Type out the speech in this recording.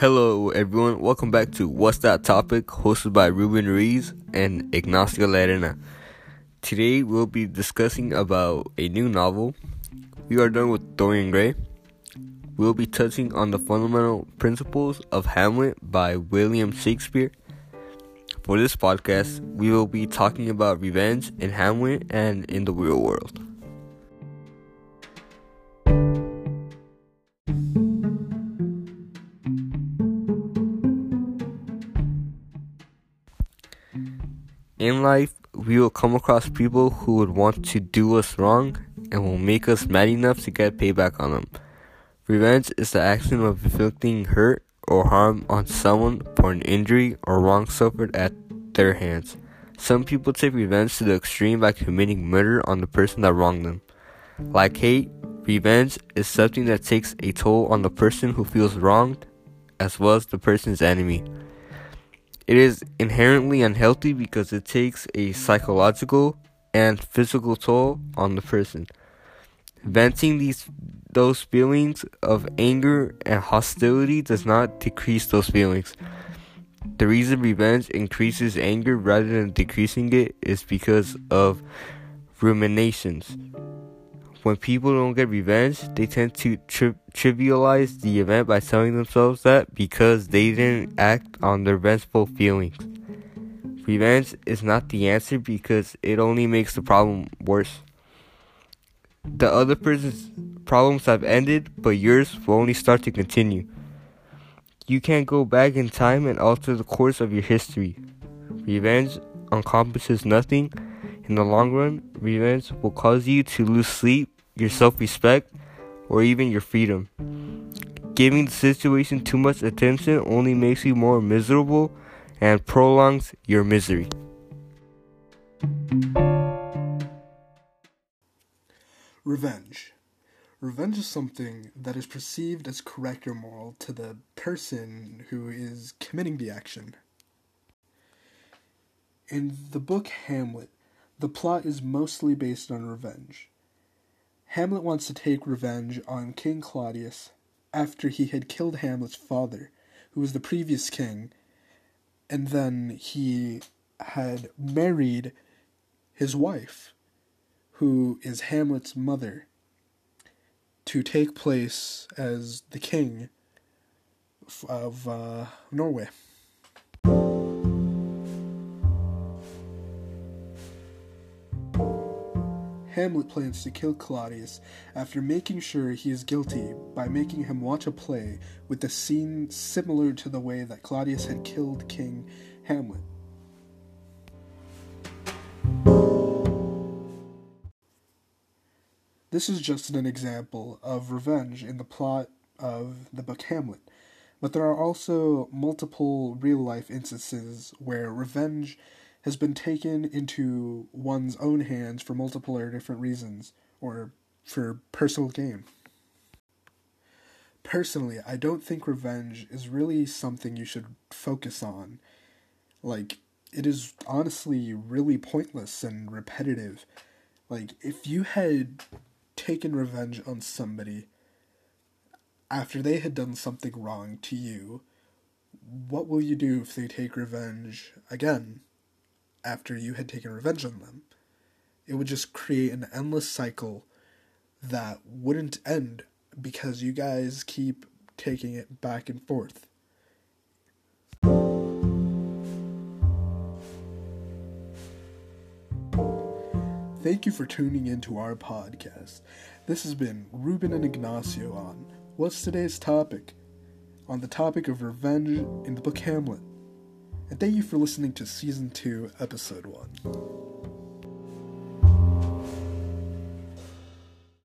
Hello, everyone. Welcome back to What's That Topic, hosted by Ruben Ruiz and Ignacio Lerena. Today, we'll be discussing about a new novel. We are done with Dorian Gray. We'll be touching on the fundamental principles of Hamlet by William Shakespeare. For this podcast, we will be talking about revenge in Hamlet and in the real world. In life, we will come across people who would want to do us wrong and will make us mad enough to get payback on them. Revenge is the action of inflicting hurt or harm on someone for an injury or wrong suffered at their hands. Some people take revenge to the extreme by committing murder on the person that wronged them. Like hate, revenge is something that takes a toll on the person who feels wronged as well as the person's enemy. It is inherently unhealthy because it takes a psychological and physical toll on the person. Venting these those feelings of anger and hostility does not decrease those feelings. The reason revenge increases anger rather than decreasing it is because of ruminations. When people don't get revenge, they tend to tri- trivialize the event by telling themselves that because they didn't act on their vengeful feelings. Revenge is not the answer because it only makes the problem worse. The other person's problems have ended, but yours will only start to continue. You can't go back in time and alter the course of your history. Revenge encompasses nothing in the long run, revenge will cause you to lose sleep, your self respect, or even your freedom. Giving the situation too much attention only makes you more miserable and prolongs your misery. Revenge. Revenge is something that is perceived as correct or moral to the person who is committing the action. In the book Hamlet, the plot is mostly based on revenge. Hamlet wants to take revenge on King Claudius after he had killed Hamlet's father, who was the previous king, and then he had married his wife, who is Hamlet's mother, to take place as the king of uh, Norway. Hamlet plans to kill Claudius after making sure he is guilty by making him watch a play with a scene similar to the way that Claudius had killed King Hamlet. This is just an example of revenge in the plot of the book Hamlet, but there are also multiple real life instances where revenge has been taken into one's own hands for multiple or different reasons, or for personal gain. Personally, I don't think revenge is really something you should focus on. Like, it is honestly really pointless and repetitive. Like, if you had taken revenge on somebody after they had done something wrong to you, what will you do if they take revenge again? After you had taken revenge on them. It would just create an endless cycle that wouldn't end because you guys keep taking it back and forth. Thank you for tuning in to our podcast. This has been Ruben and Ignacio on What's Today's Topic? On the topic of revenge in the book Hamlet and thank you for listening to Season 2, Episode 1.